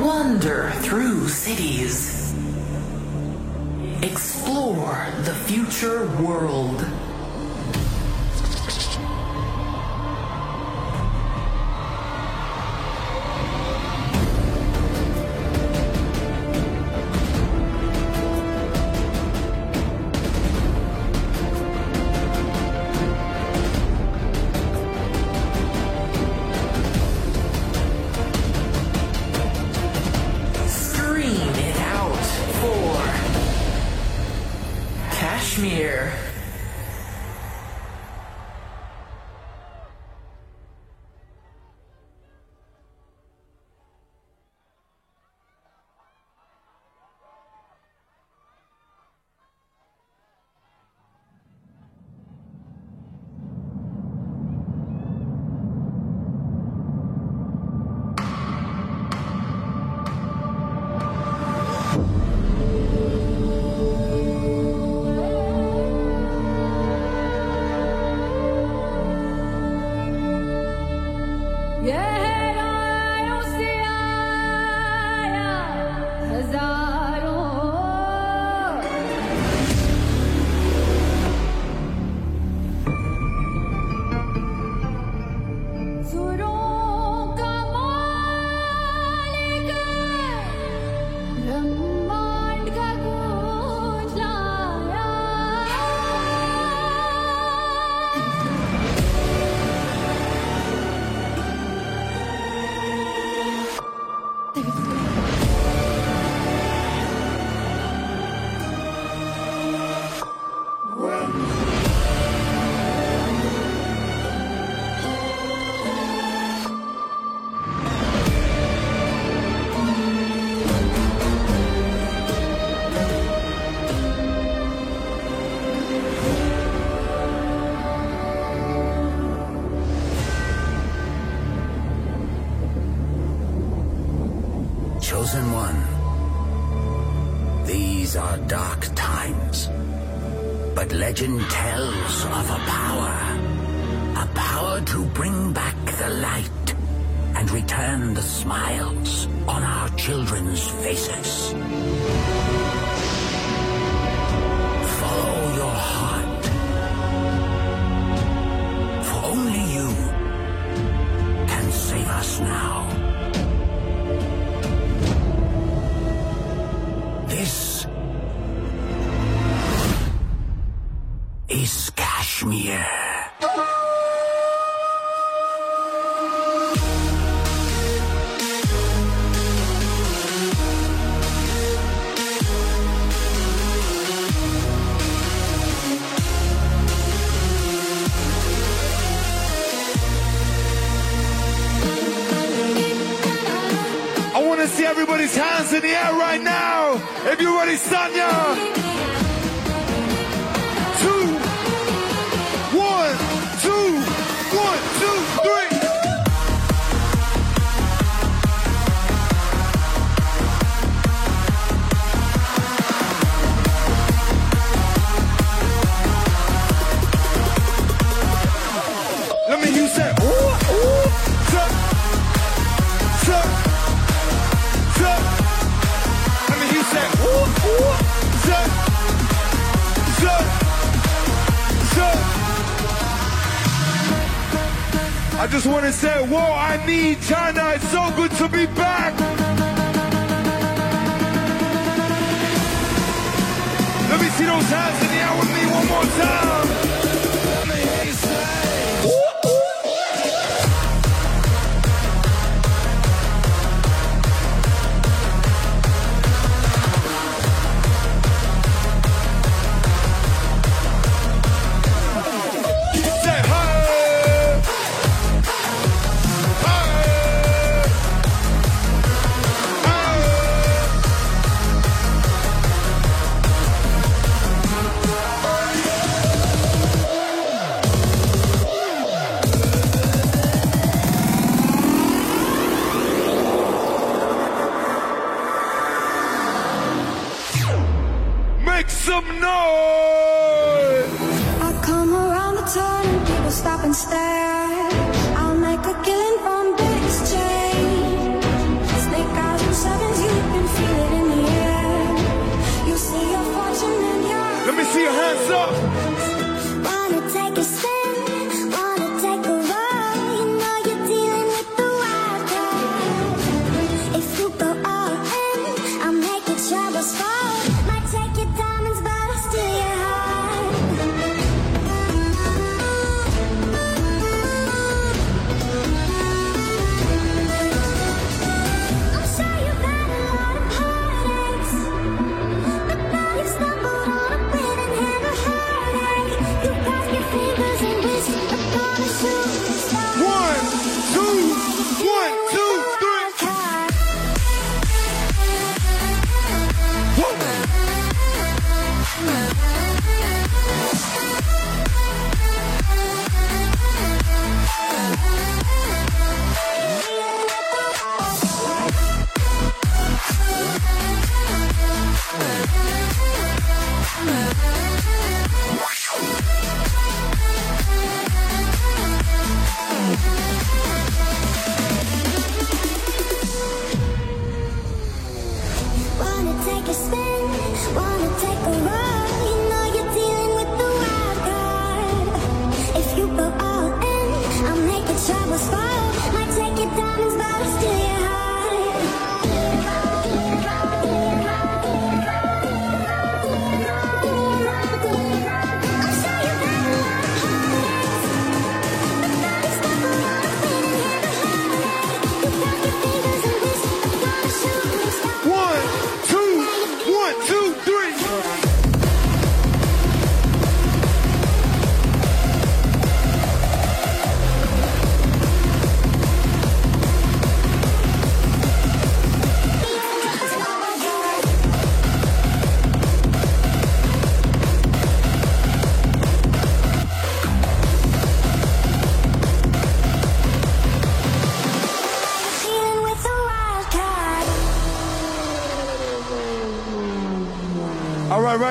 Wander through cities. Explore the future world. These are dark times. But legend tells of a power. A power to bring back the light and return the smiles on our children's faces. no!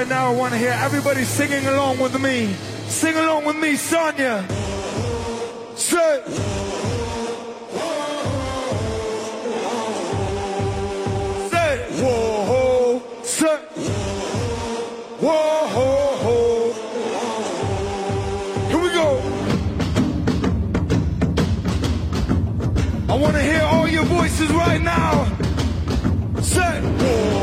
Right now, I want to hear everybody singing along with me. Sing along with me, Sanya. Say. Say. Whoa, ho, say. Whoa, ho, ho. Here we go. I want to hear all your voices right now. Say. Whoa,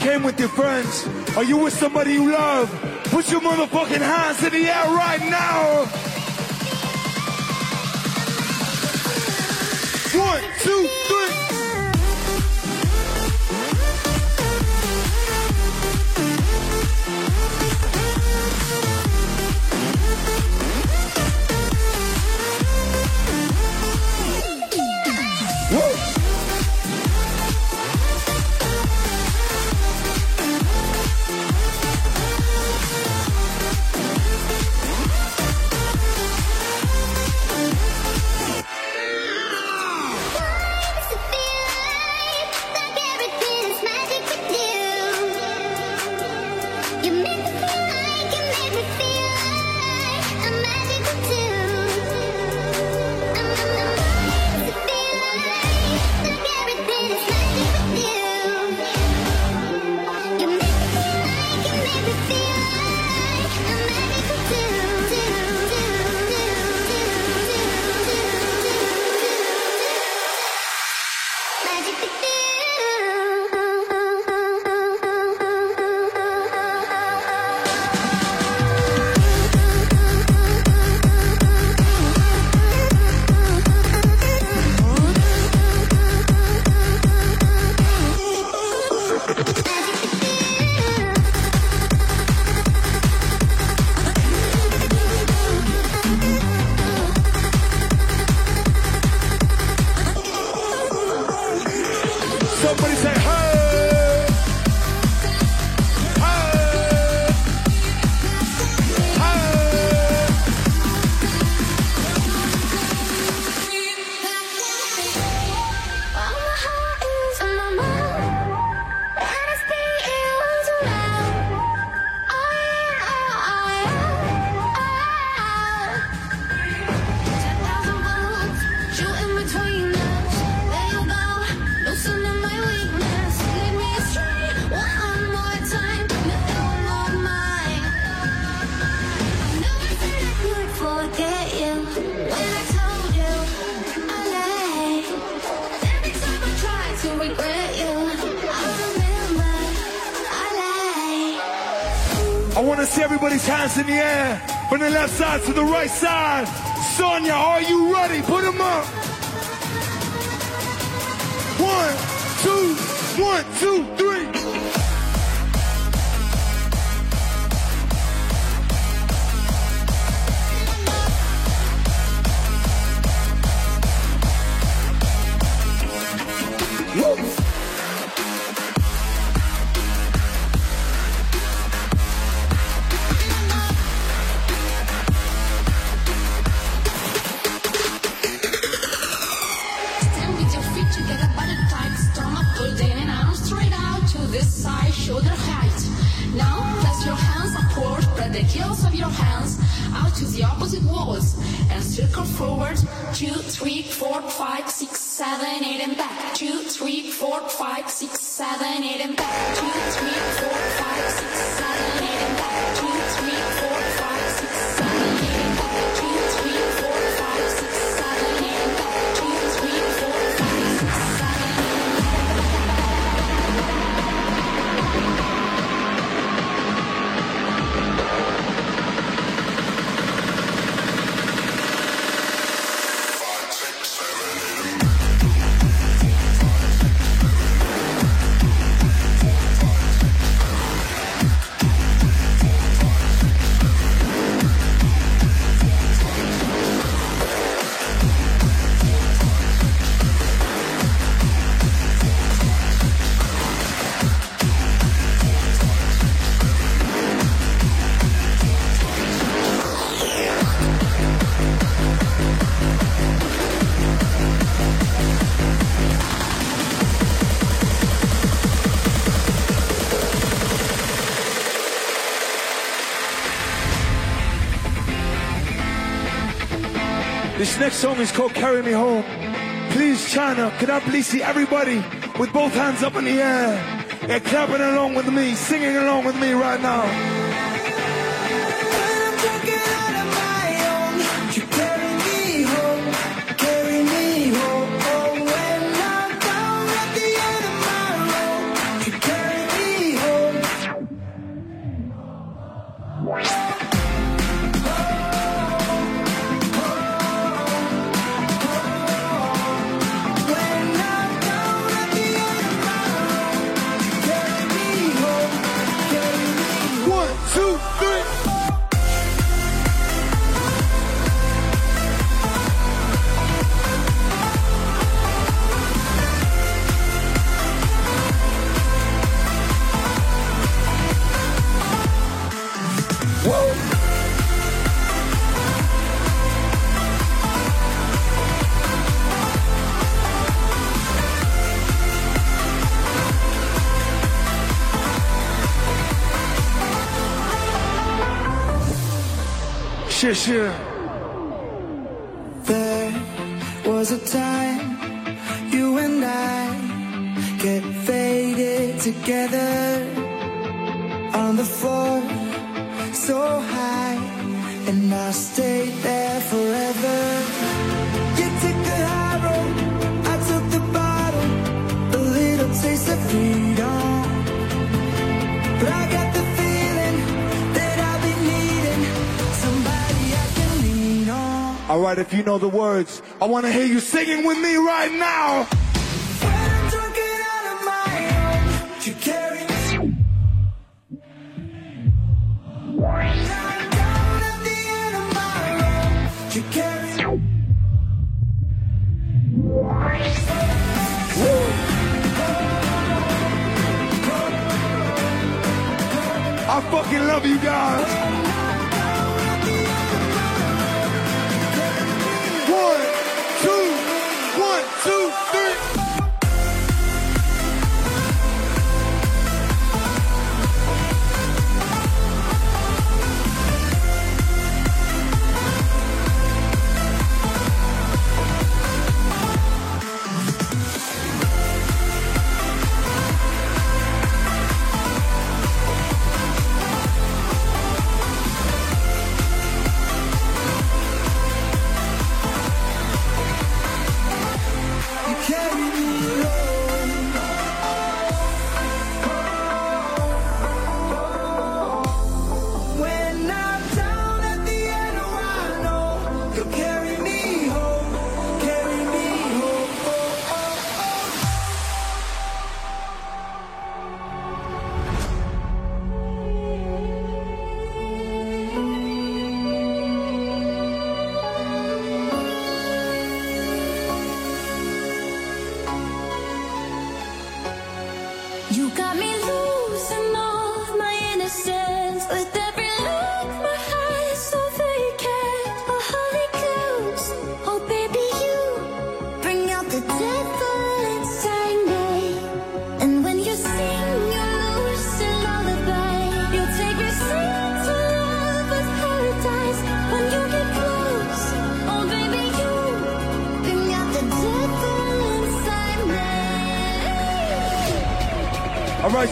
came with your friends, or you with somebody you love, put your motherfucking hands in the air right now. One, two, song is called Carry Me Home. Please, China, can I please see everybody with both hands up in the air and clapping along with me, singing along with me right now. 是 right if you know the words. I want to hear you singing with me right now.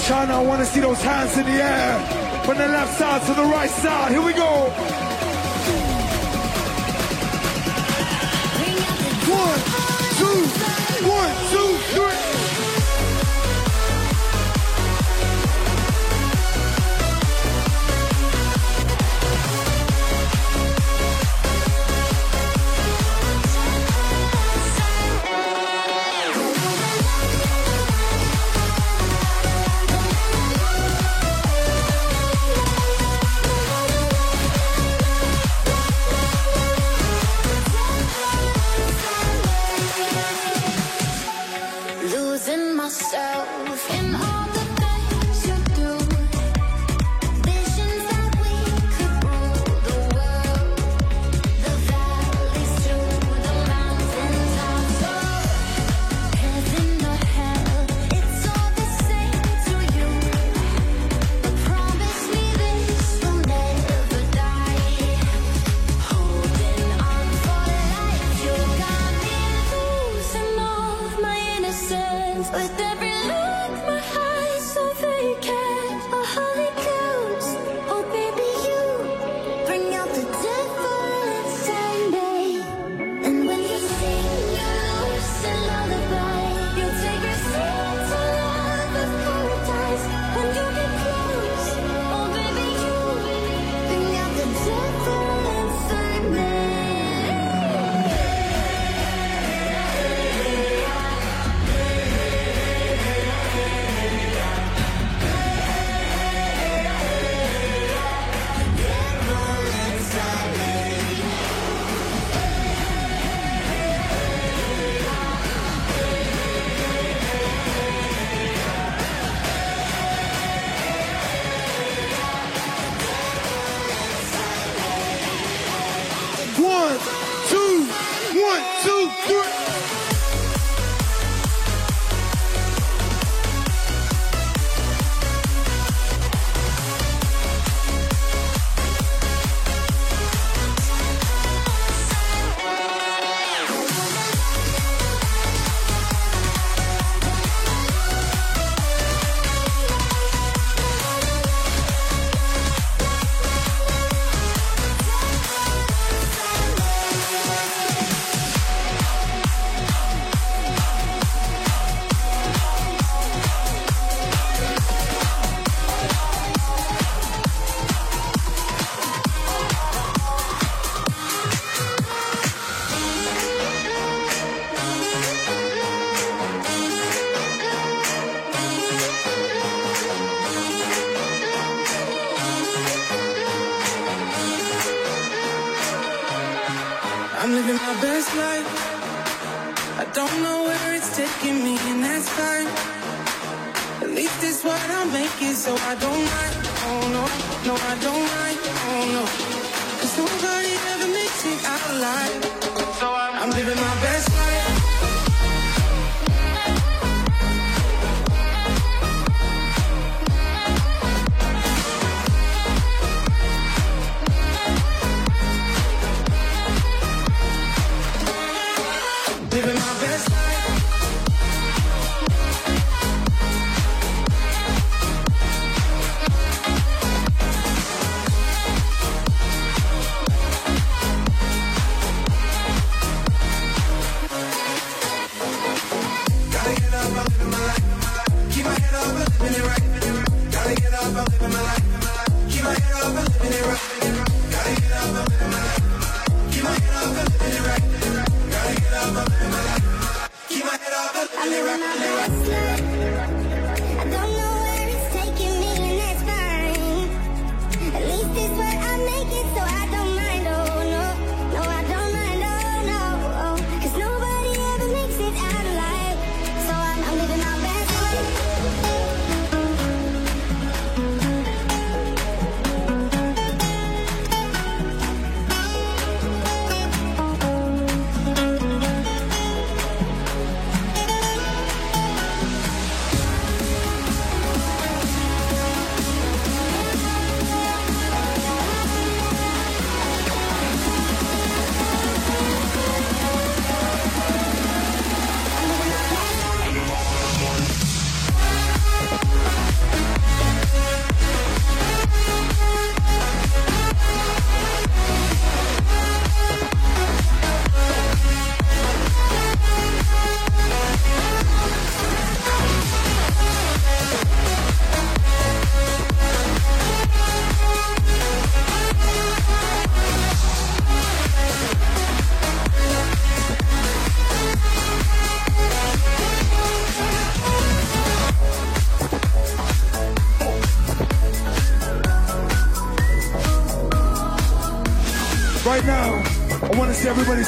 China, I wanna see those hands in the air. From the left side to the right side, here we go.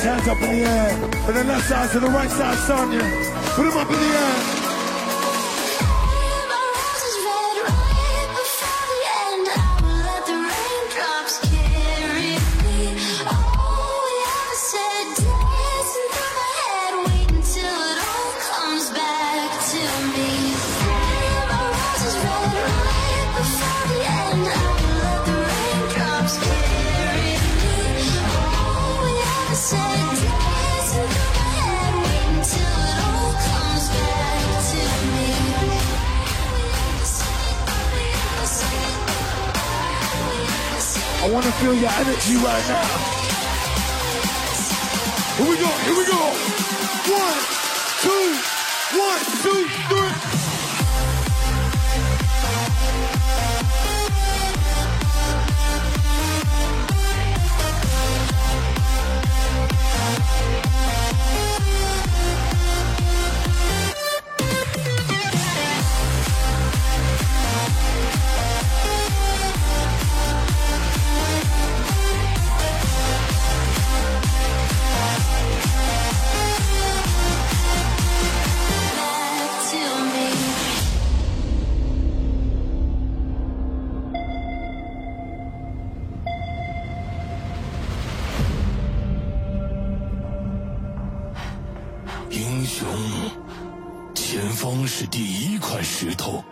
hands up in the air. Put the left side to the right side, Sanya. Put them up in the air. you right now. Here we go, here we go. One, two, one, two, three. 石头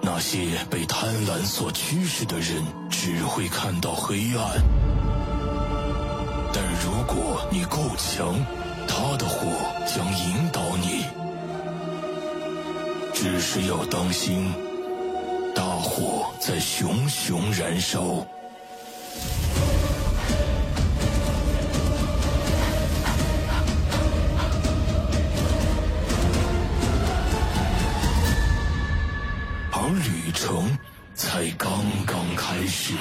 那些被贪婪所驱使的人只会看到黑暗。但如果你够强他的火将引导你。只是要当心大火在熊熊燃烧。程才刚刚开始。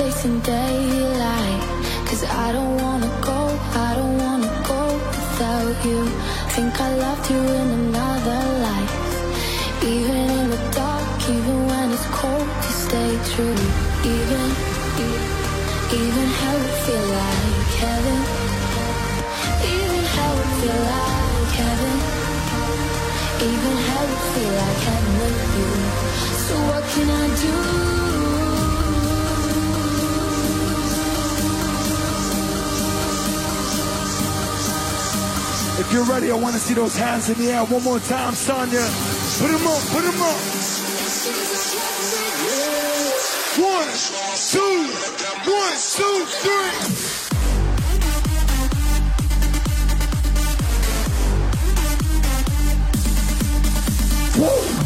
Chasing daylight. Cause I don't wanna go, I don't wanna go without you. Think I loved you in another life. Even in the dark, even when it's cold You stay true. Even, even hell would feel like heaven. Even hell would feel like heaven. Even hell would feel like heaven with you. So what can I do? If you're ready, I want to see those hands in the air one more time, Sanya. Put them up, put them up. One, two, one, two, three. Woo!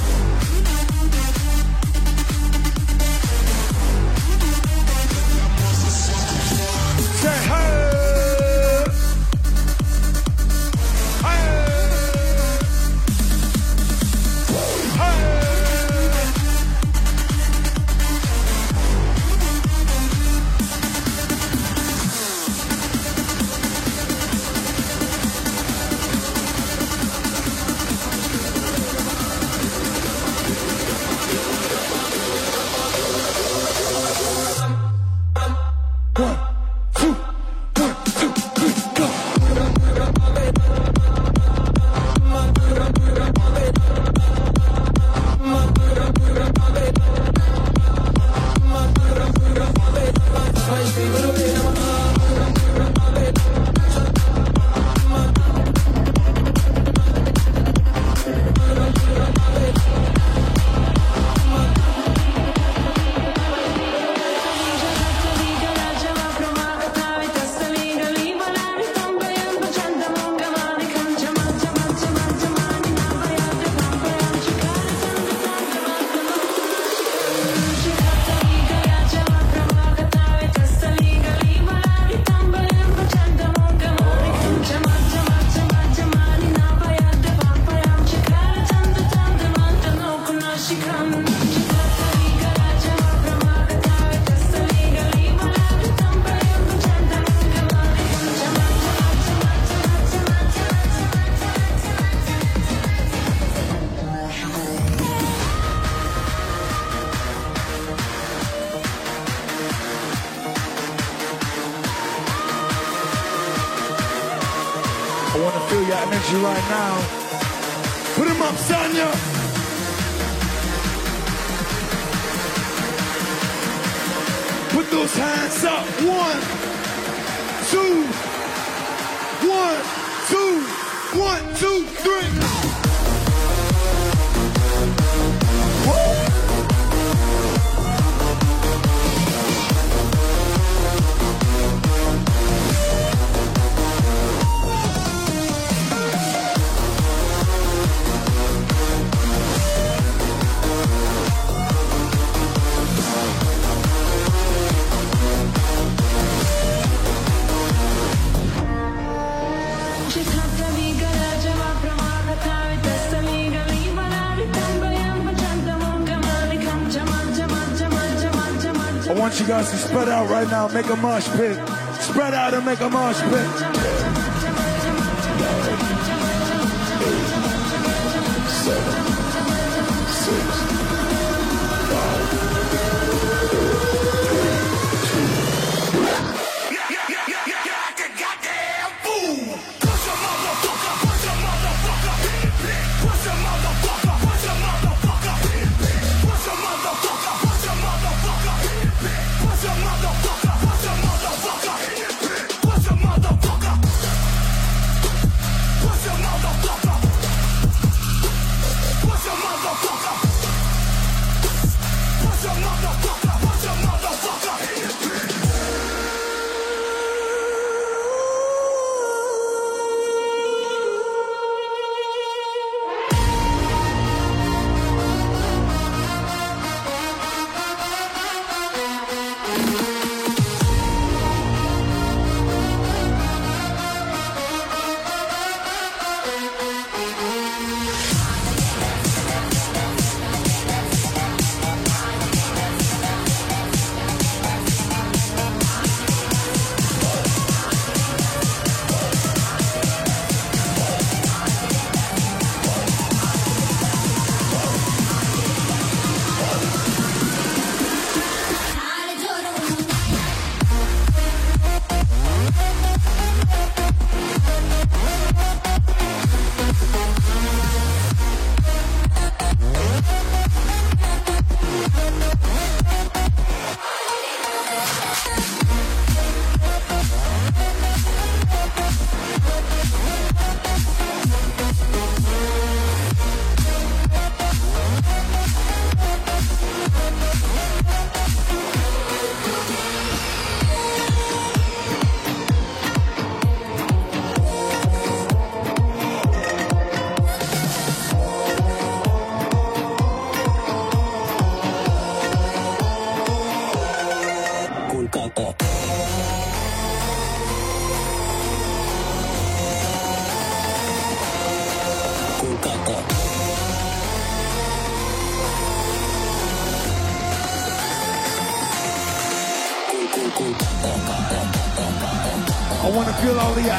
Spread out right now, make a mosh pit. Spread out and make a mosh pit.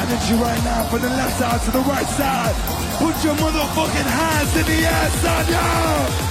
energy right now from the left side to the right side. Put your motherfucking hands in the air, son, yeah!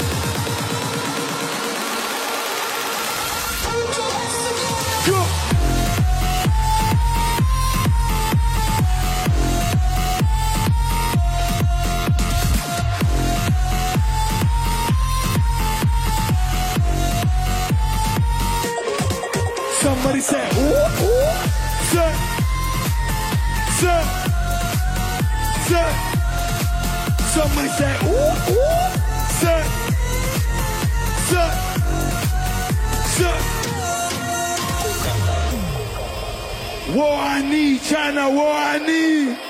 need, China, what I need.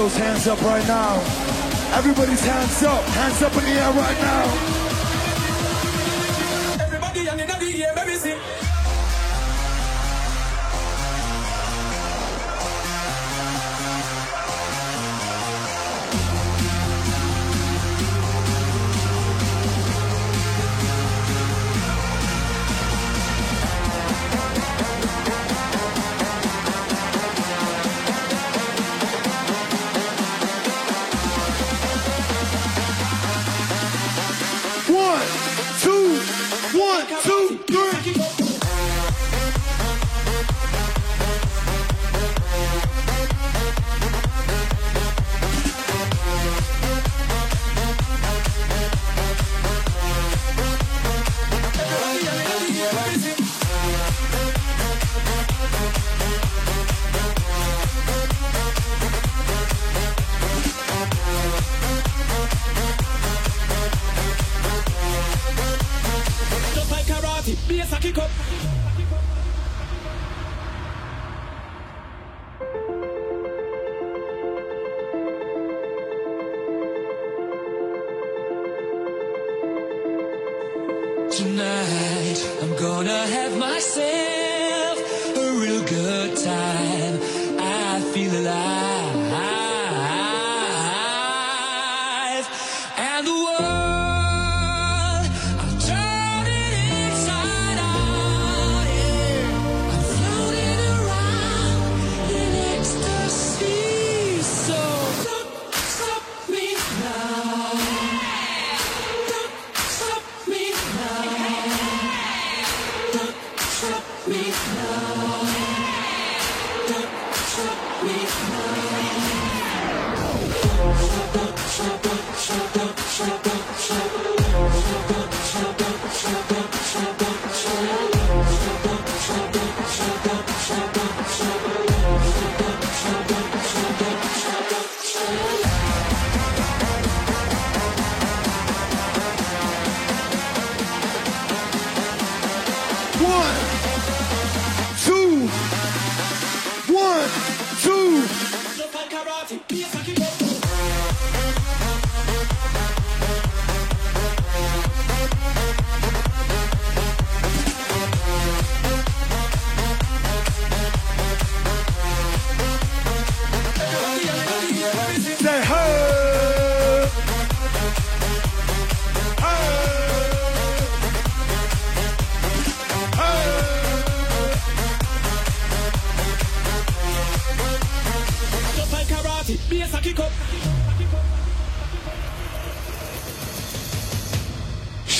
those hands up right now. Everybody's hands up, hands up in the air right now. three.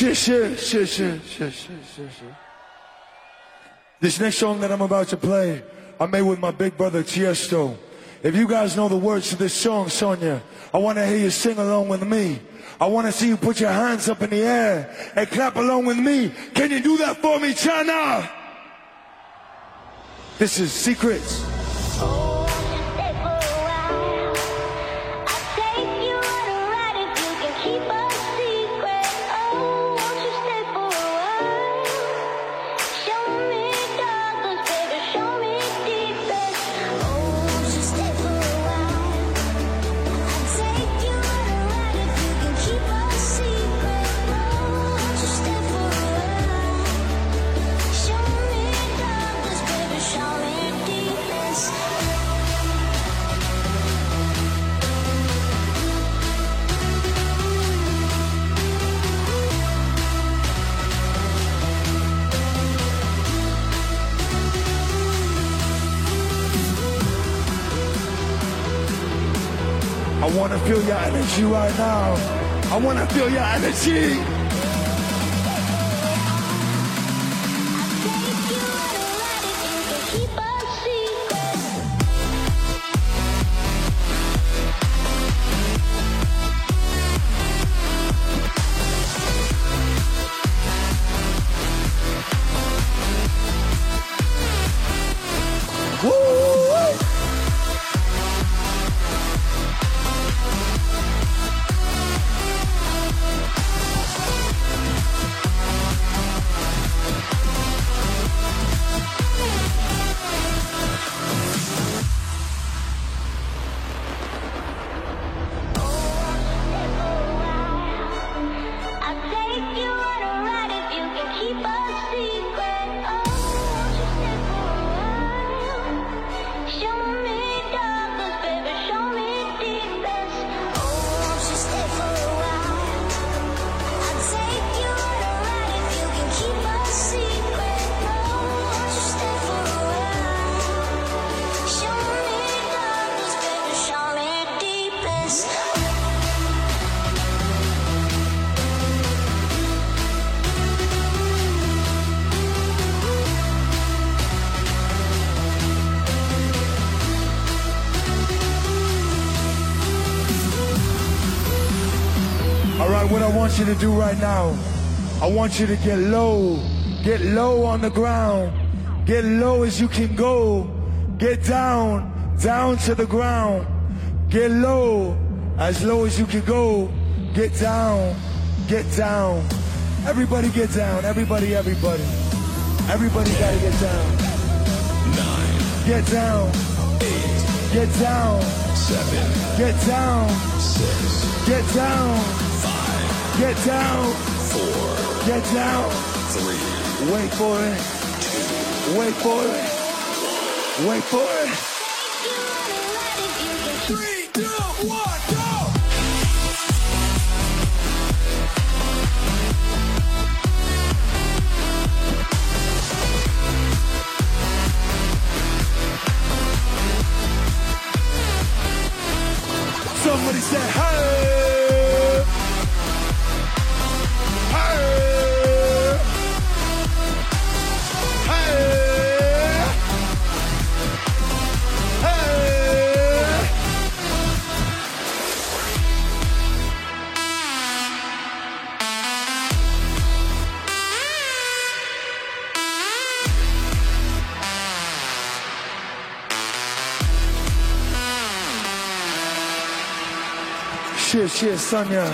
Shit. This next song that I'm about to play, I made with my big brother Tiesto. If you guys know the words to this song, Sanya, I want to hear you sing along with me. I want to see you put your hands up in the air and clap along with me. Can you do that for me, China? This is Secrets. Feel your energy right now. I want to feel your energy. You to do right now, I want you to get low, get low on the ground, get low as you can go, get down, down to the ground, get low, as low as you can go, get down, get down. Everybody get down, everybody, everybody. Everybody gotta get down. Nine, Get down, eight, get down, seven, get down, six, get down, get down, four, get down. three, Wait for it. Two. Wait for it. Wait for it. Three, Shit, Sanya.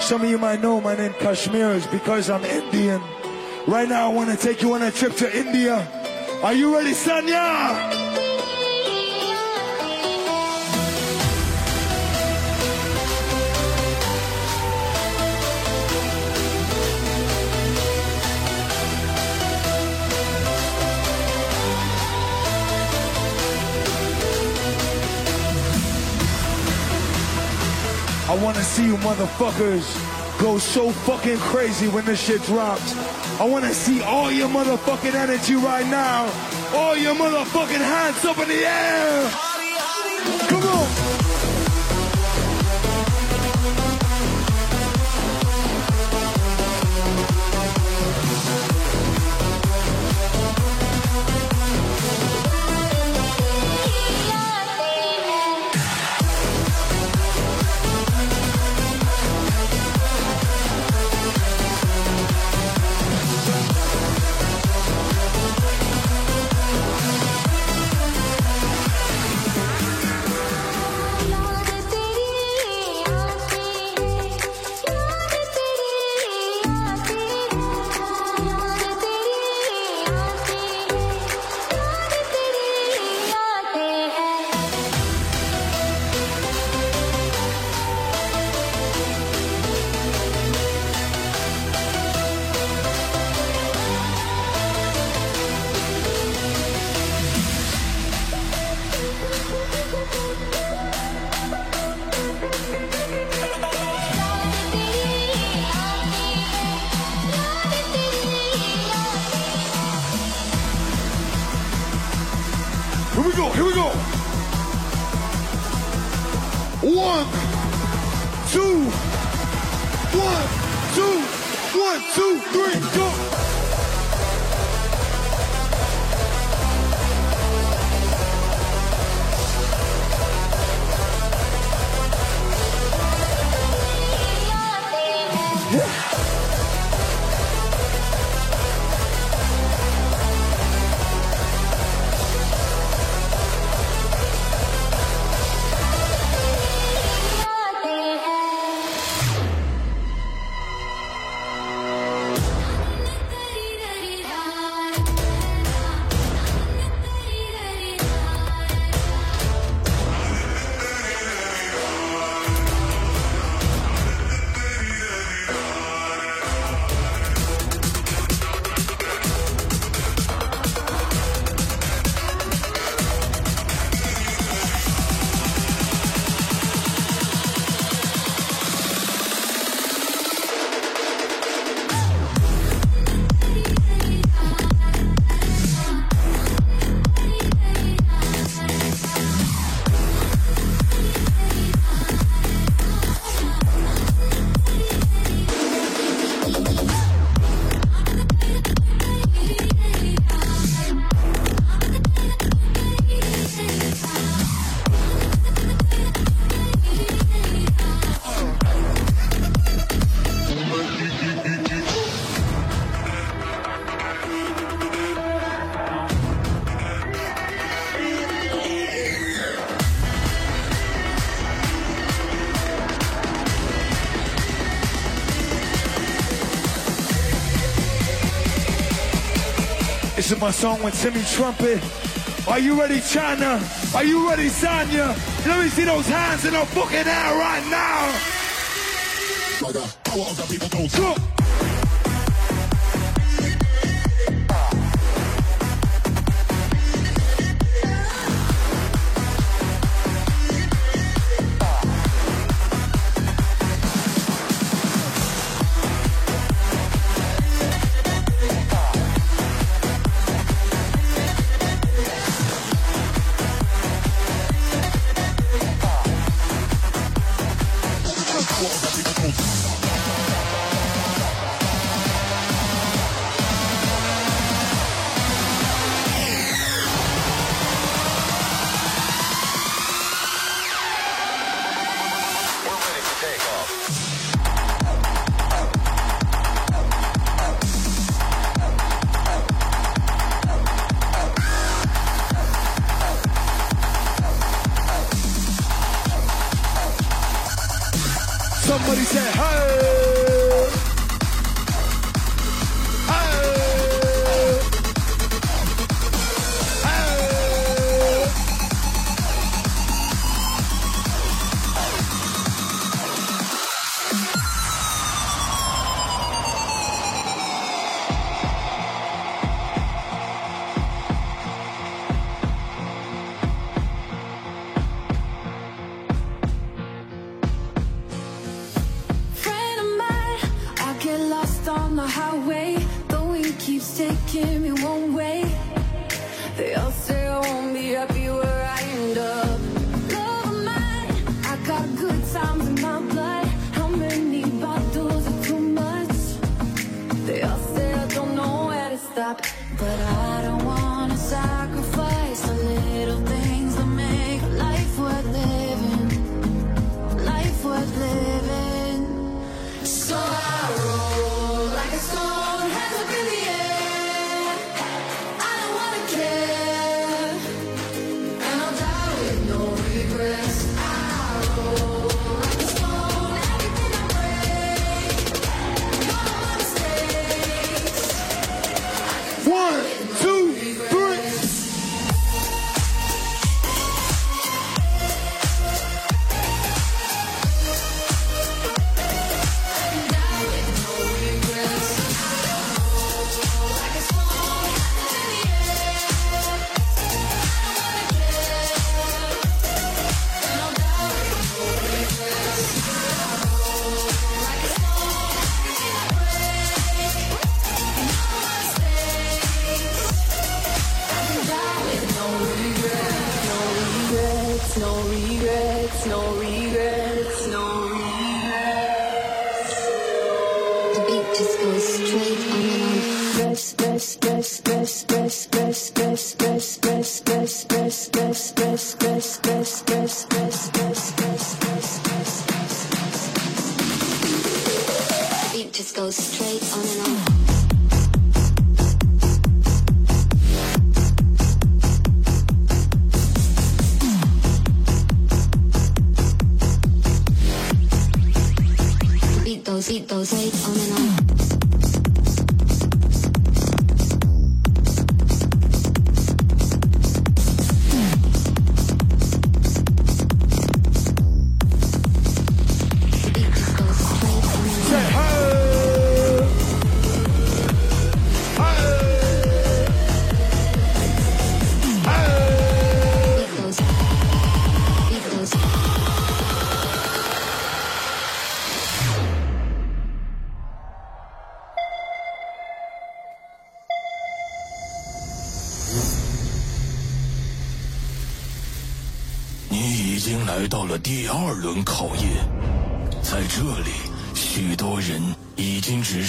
Some of you might know my name KSHMR is because I'm Indian. Right now I want to take you on a trip to India. Are you ready, Sanya? I wanna see you motherfuckers go so fucking crazy when this shit drops. I wanna see all your motherfucking energy right now. All your motherfucking hands up in the air. Come on. My song with Timmy Trumpet. Are you ready, China? Are you ready, Sanya? Let me see those hands in the fucking air right now. Go. Somebody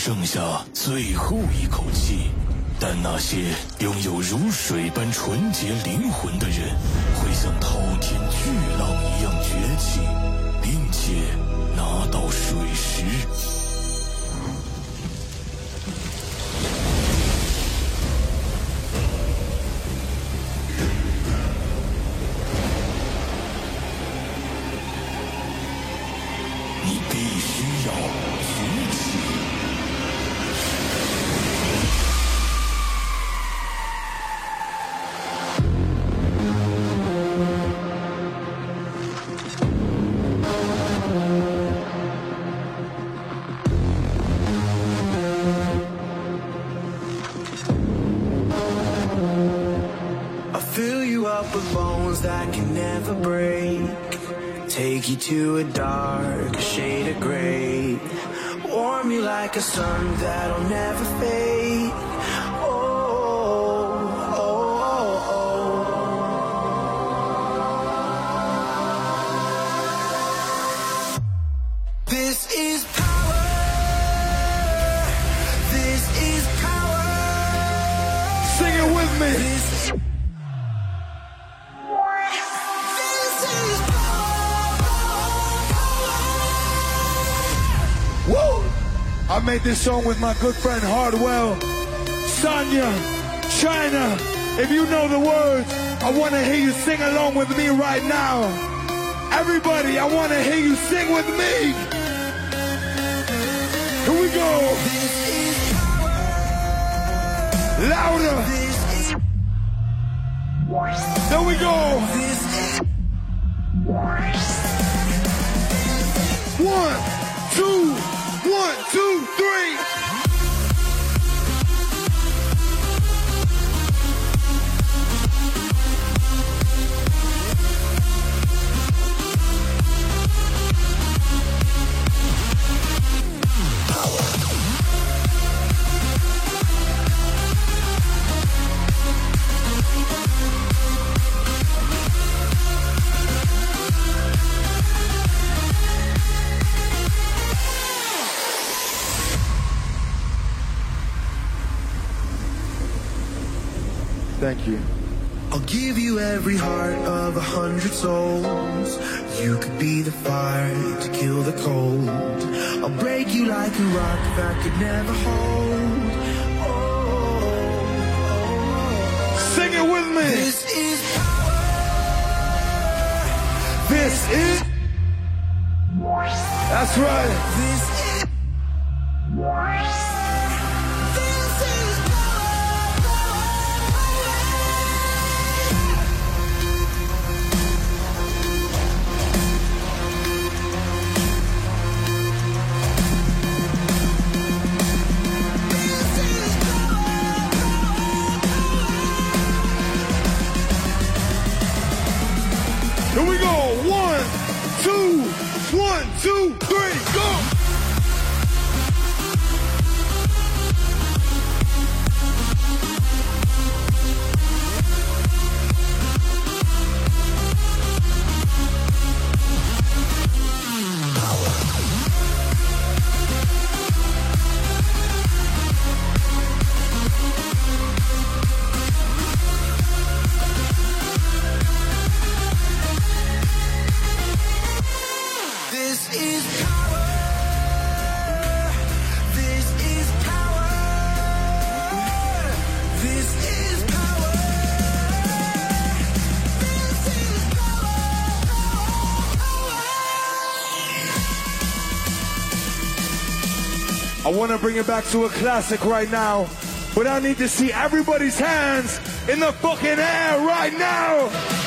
剩下最后一口气但那些拥有如水般纯洁灵魂的人会像滔天巨浪一样崛起并且拿到水石。made this song with my good friend Hardwell, Sanya, China. If you know the words, I want to hear you sing along with me right now. Everybody, I want to hear you sing with me. Here we go. Louder. There we go. Every heart of a hundred souls. You could be the fire to kill the cold. I'll break you like a rock that could never hold. Oh, Sing it with me. This is power. This is. That's right. This is. This I want to bring it back to a classic right now, but I need to see everybody's hands in the fucking air right now.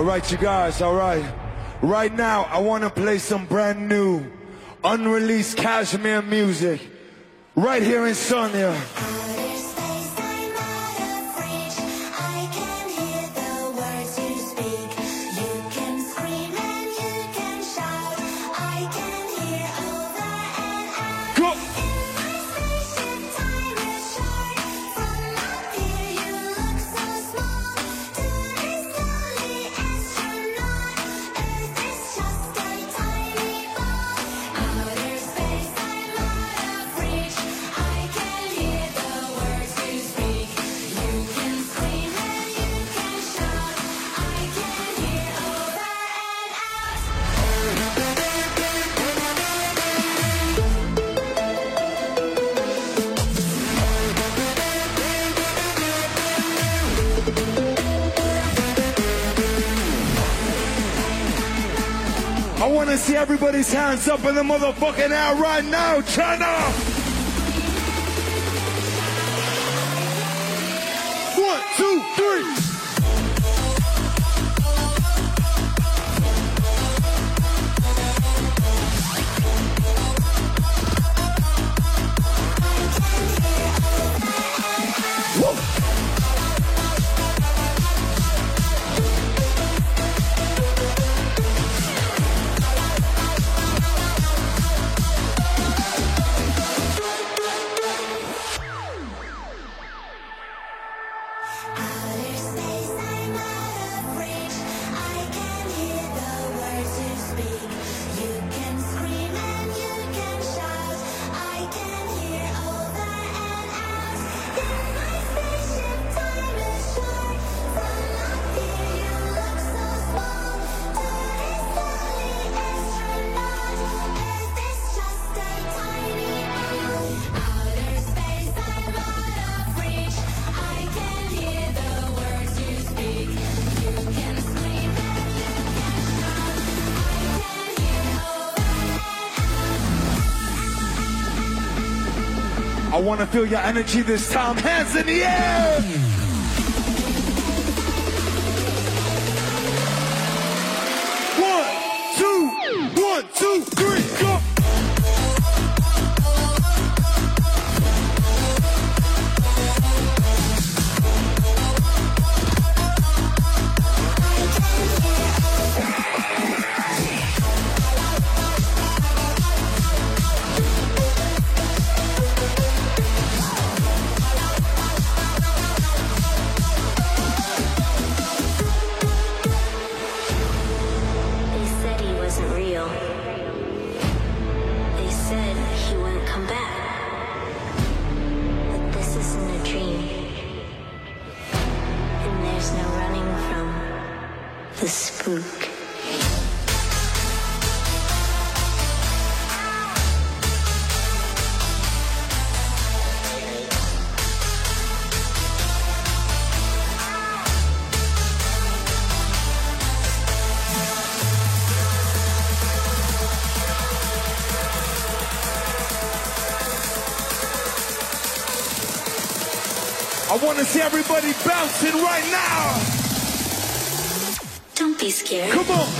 All right, you guys, all right. Right now, I want to play some brand new, unreleased KSHMR music. Right here in Sanya. Everybody's hands up in the motherfucking air right now, China! feel your energy this time. Hands in the air! bouncing right now. Don't be scared. Come on.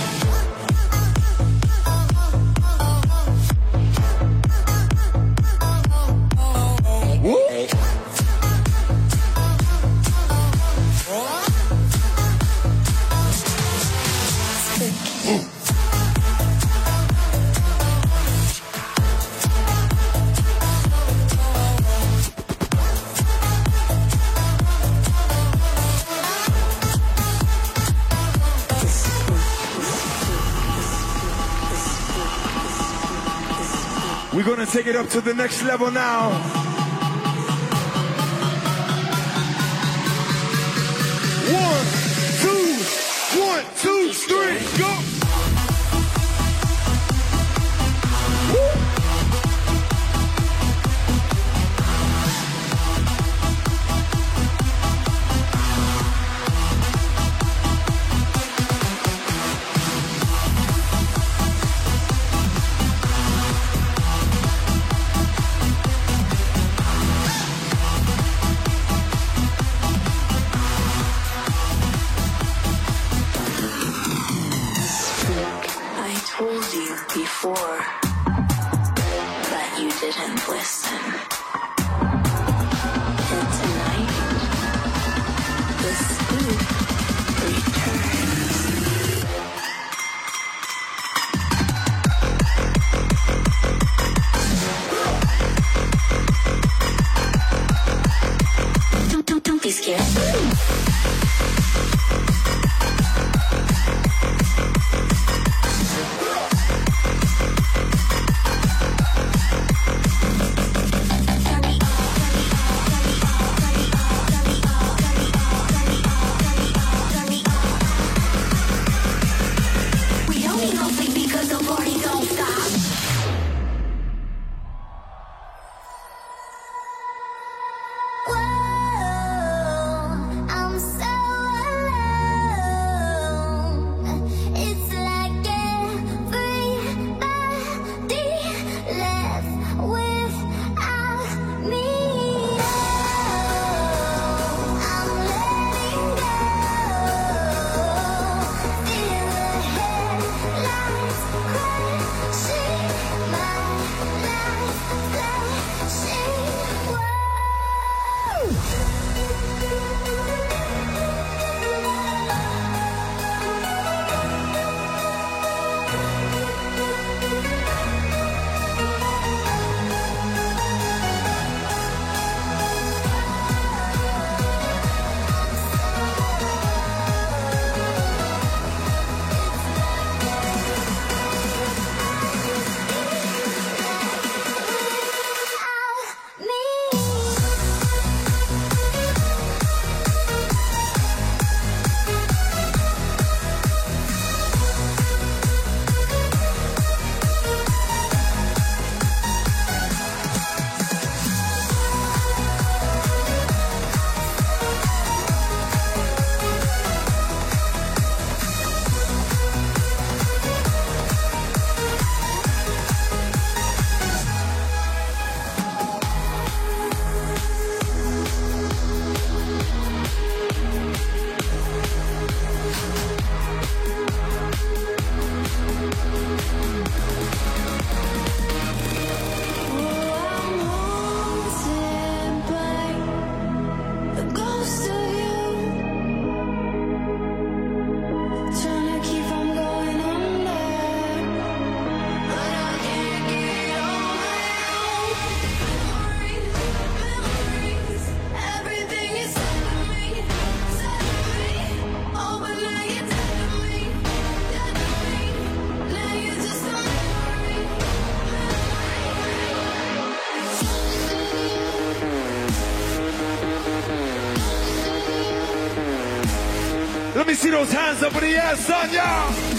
take it up to the next level now. Yeah. see those hands up in the air, son, y'all.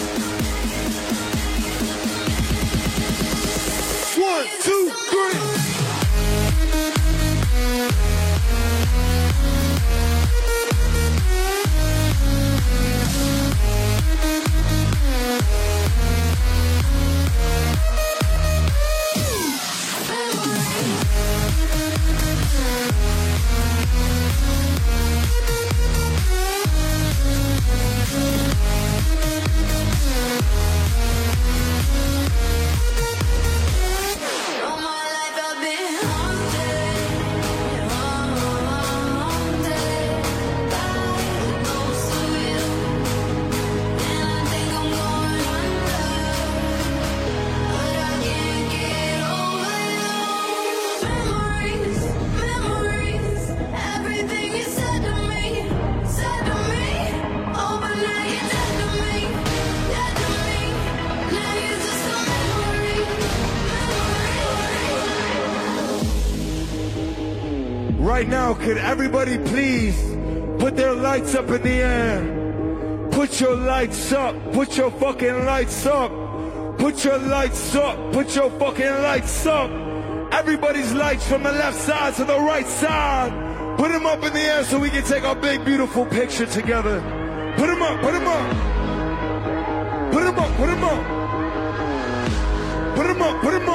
lights up in the air. Put your lights up. Put your fucking lights up. Put your lights up. Put your fucking lights up. Everybody's lights from the left side to the right side. Put them up in the air so we can take our big, beautiful picture together. Put them up. Put them up. Put them up. Put them up. Put them up. Put them up.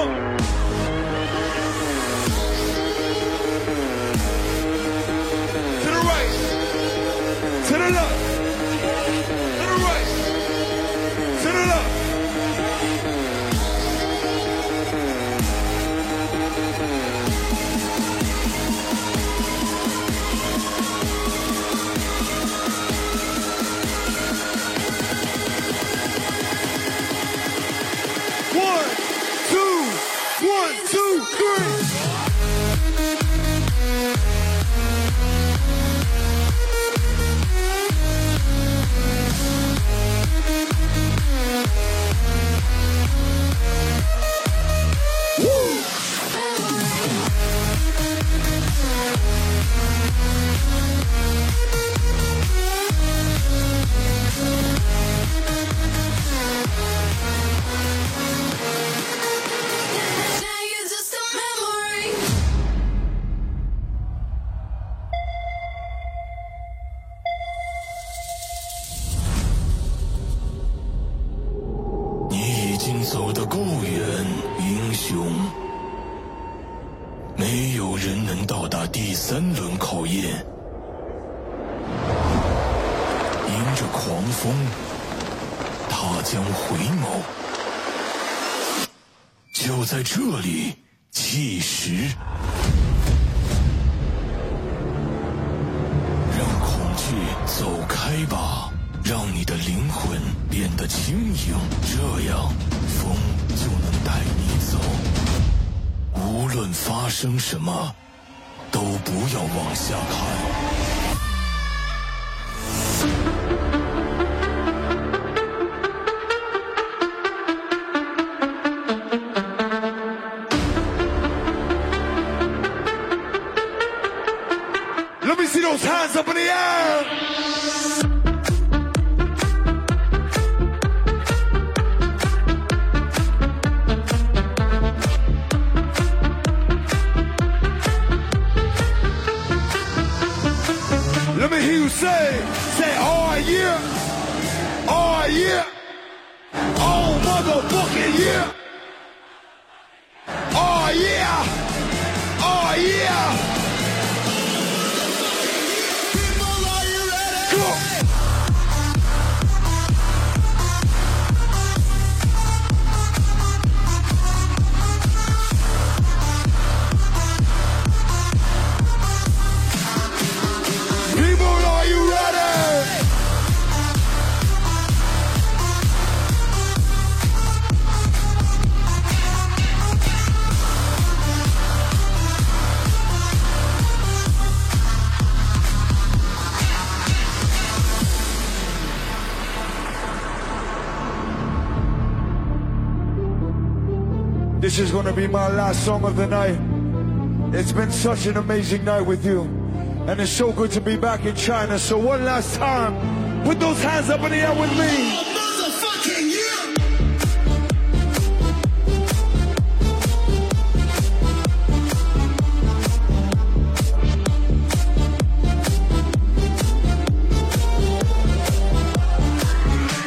gonna be my last song of the night. It's been such an amazing night with you. And it's so good to be back in China. So one last time, put those hands up in the air with me.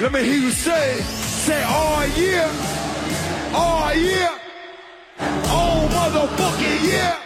Let me hear you say, say, oh yeah, oh yeah yeah,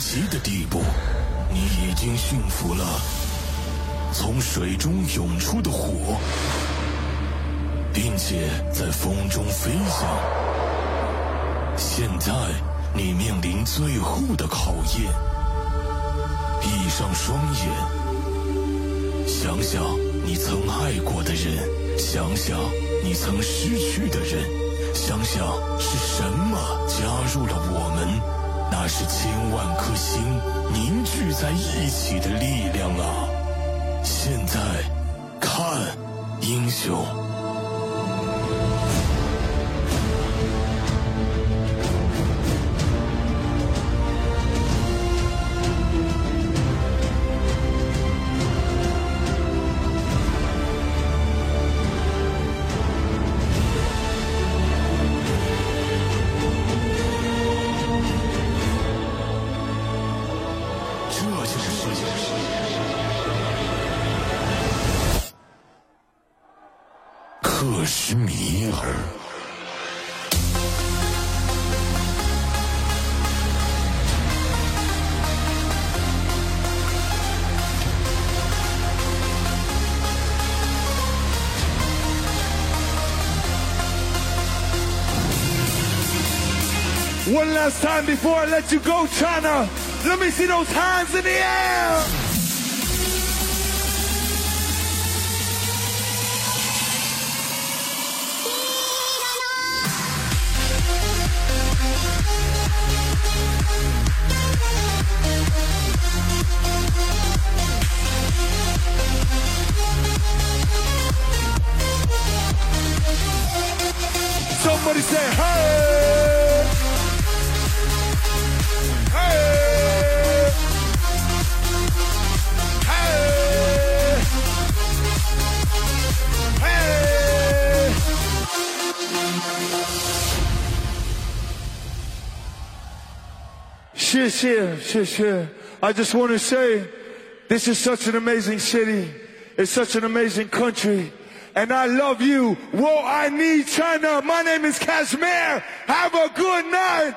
极的地步，你已经驯服了从水中涌出的火，并且在风中飞翔。现在你面临最后的考验，闭上双眼，想想你曾爱过的人，想想你曾失去的人，想想是什么加入了我们，那是千万颗星凝聚在一起的力量啊！现在看，英雄。Last time before I let you go, China. Let me see those hands in the air. Shit, shit, shit. I just want to say, this is such an amazing city. It's such an amazing country. And I love you. Whoa, I need China. My name is KSHMR. Have a good night.